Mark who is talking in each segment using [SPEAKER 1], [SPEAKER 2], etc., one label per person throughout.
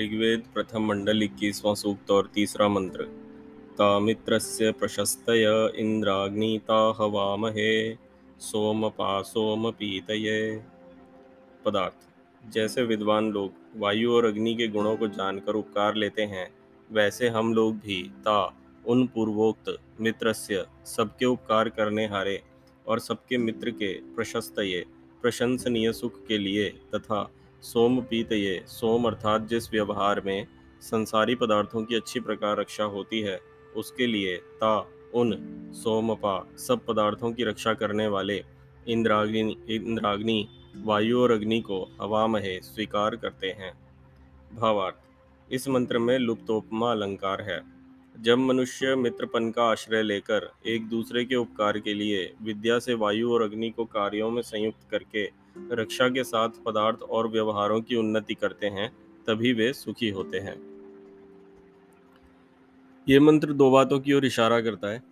[SPEAKER 1] ऋग्वेद प्रथम मंडल इक्कीसवां सूक्त और तीसरा मंत्र। तामित्रस्य प्रशस्तय इंद्राग्निता हवामहे सोम पीतये पदार्थ। जैसे विद्वान लोग वायु और अग्नि के गुणों को जानकर उपकार लेते हैं, वैसे हम लोग भी ता, उन पूर्वोक्त मित्रस्य, सबके उपकार करने हारे और सबके मित्र के प्रशस्तये, प्रशंसनीय सुख के लिए तथा सोम पीतये सोम अर्थात जिस व्यवहार में संसारी पदार्थों की अच्छी प्रकार रक्षा होती है, उसके लिए ता, उन, सोमपा, सब पदार्थों की रक्षा करने वाले इंद्राग्नि इंद्राग्नि, वायु और अग्नि को हवामहे स्वीकार करते हैं। भावार्थ, इस मंत्र में लुप्तोपमा अलंकार है। जब मनुष्य मित्रपन का आश्रय लेकर एक दूसरे के उपकार के लिए विद्या से वायु और अग्नि को कार्यों में संयुक्त करके रक्षा के साथ पदार्थ और व्यवहारों की उन्नति करते हैं, तभी वे सुखी होते हैं। ये मंत्र दो बातों की ओर इशारा करता है।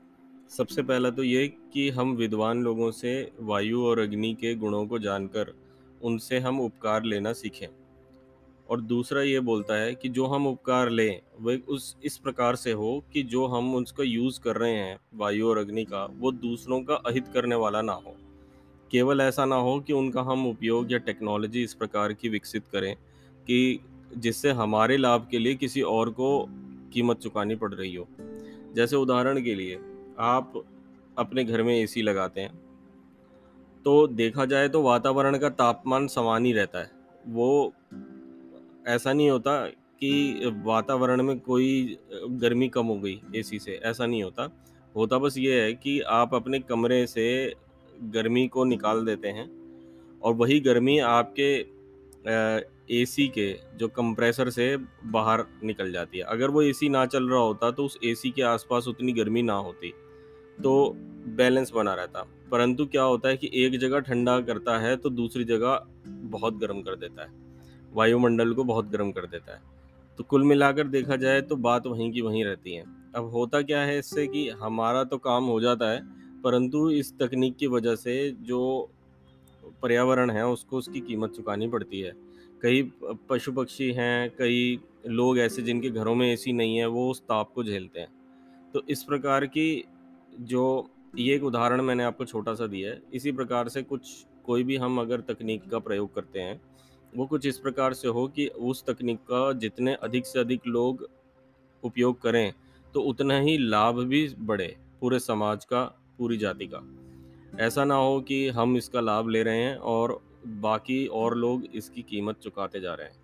[SPEAKER 1] सबसे पहला तो ये कि हम विद्वान लोगों से वायु और अग्नि के गुणों को जानकर उनसे हम उपकार लेना सीखें। और दूसरा ये बोलता है कि जो हम उपकार लें वह उस, इस प्रकार से हो कि जो हम उसका यूज़ कर रहे हैं, वायु और अग्नि का, वो दूसरों का अहित करने वाला ना हो। केवल ऐसा ना हो कि उनका हम उपयोग या टेक्नोलॉजी इस प्रकार की विकसित करें कि जिससे हमारे लाभ के लिए किसी और को कीमत चुकानी पड़ रही हो। जैसे उदाहरण के लिए, आप अपने घर में एसी लगाते हैं तो देखा जाए तो वातावरण का तापमान समान ही रहता है। वो ऐसा नहीं होता कि वातावरण में कोई गर्मी कम हो गई एसी से, ऐसा नहीं होता। होता बस ये है कि आप अपने कमरे से गर्मी को निकाल देते हैं और वही गर्मी आपके एसी के, जो कंप्रेसर से बाहर निकल जाती है। अगर वो एसी ना चल रहा होता तो उस एसी के आसपास उतनी गर्मी ना होती तो बैलेंस बना रहता। परंतु क्या होता है कि एक जगह ठंडा करता है तो दूसरी जगह बहुत गर्म कर देता है। वायुमंडल को बहुत गर्म कर देता है। तो कुल मिलाकर देखा जाए तो बात वहीं की वहीं रहती है। अब होता क्या है इससे कि हमारा तो काम हो जाता है, परंतु इस तकनीक की वजह से जो पर्यावरण है, उसको उसकी कीमत चुकानी पड़ती है। कई पशु पक्षी हैं, कई लोग ऐसे जिनके घरों में एसी नहीं है, वो उस ताप को झेलते हैं। तो इस प्रकार की जो ये एक उदाहरण मैंने आपको छोटा सा दिया है, इसी प्रकार से कुछ, कोई भी हम अगर तकनीक का प्रयोग करते हैं वो कुछ इस प्रकार से हो कि उस तकनीक का जितने अधिक से अधिक लोग उपयोग करें तो उतना ही लाभ भी बढ़े पूरे समाज का, पूरी जाति का। ऐसा ना हो कि हम इसका लाभ ले रहे हैं और बाकी और लोग इसकी कीमत चुकाते जा रहे हैं।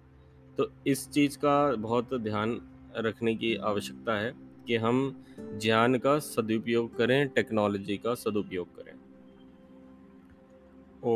[SPEAKER 1] तो इस चीज़ का बहुत ध्यान रखने की आवश्यकता है कि हम ज्ञान का सदुपयोग करें, टेक्नोलॉजी का सदुपयोग करें। ओ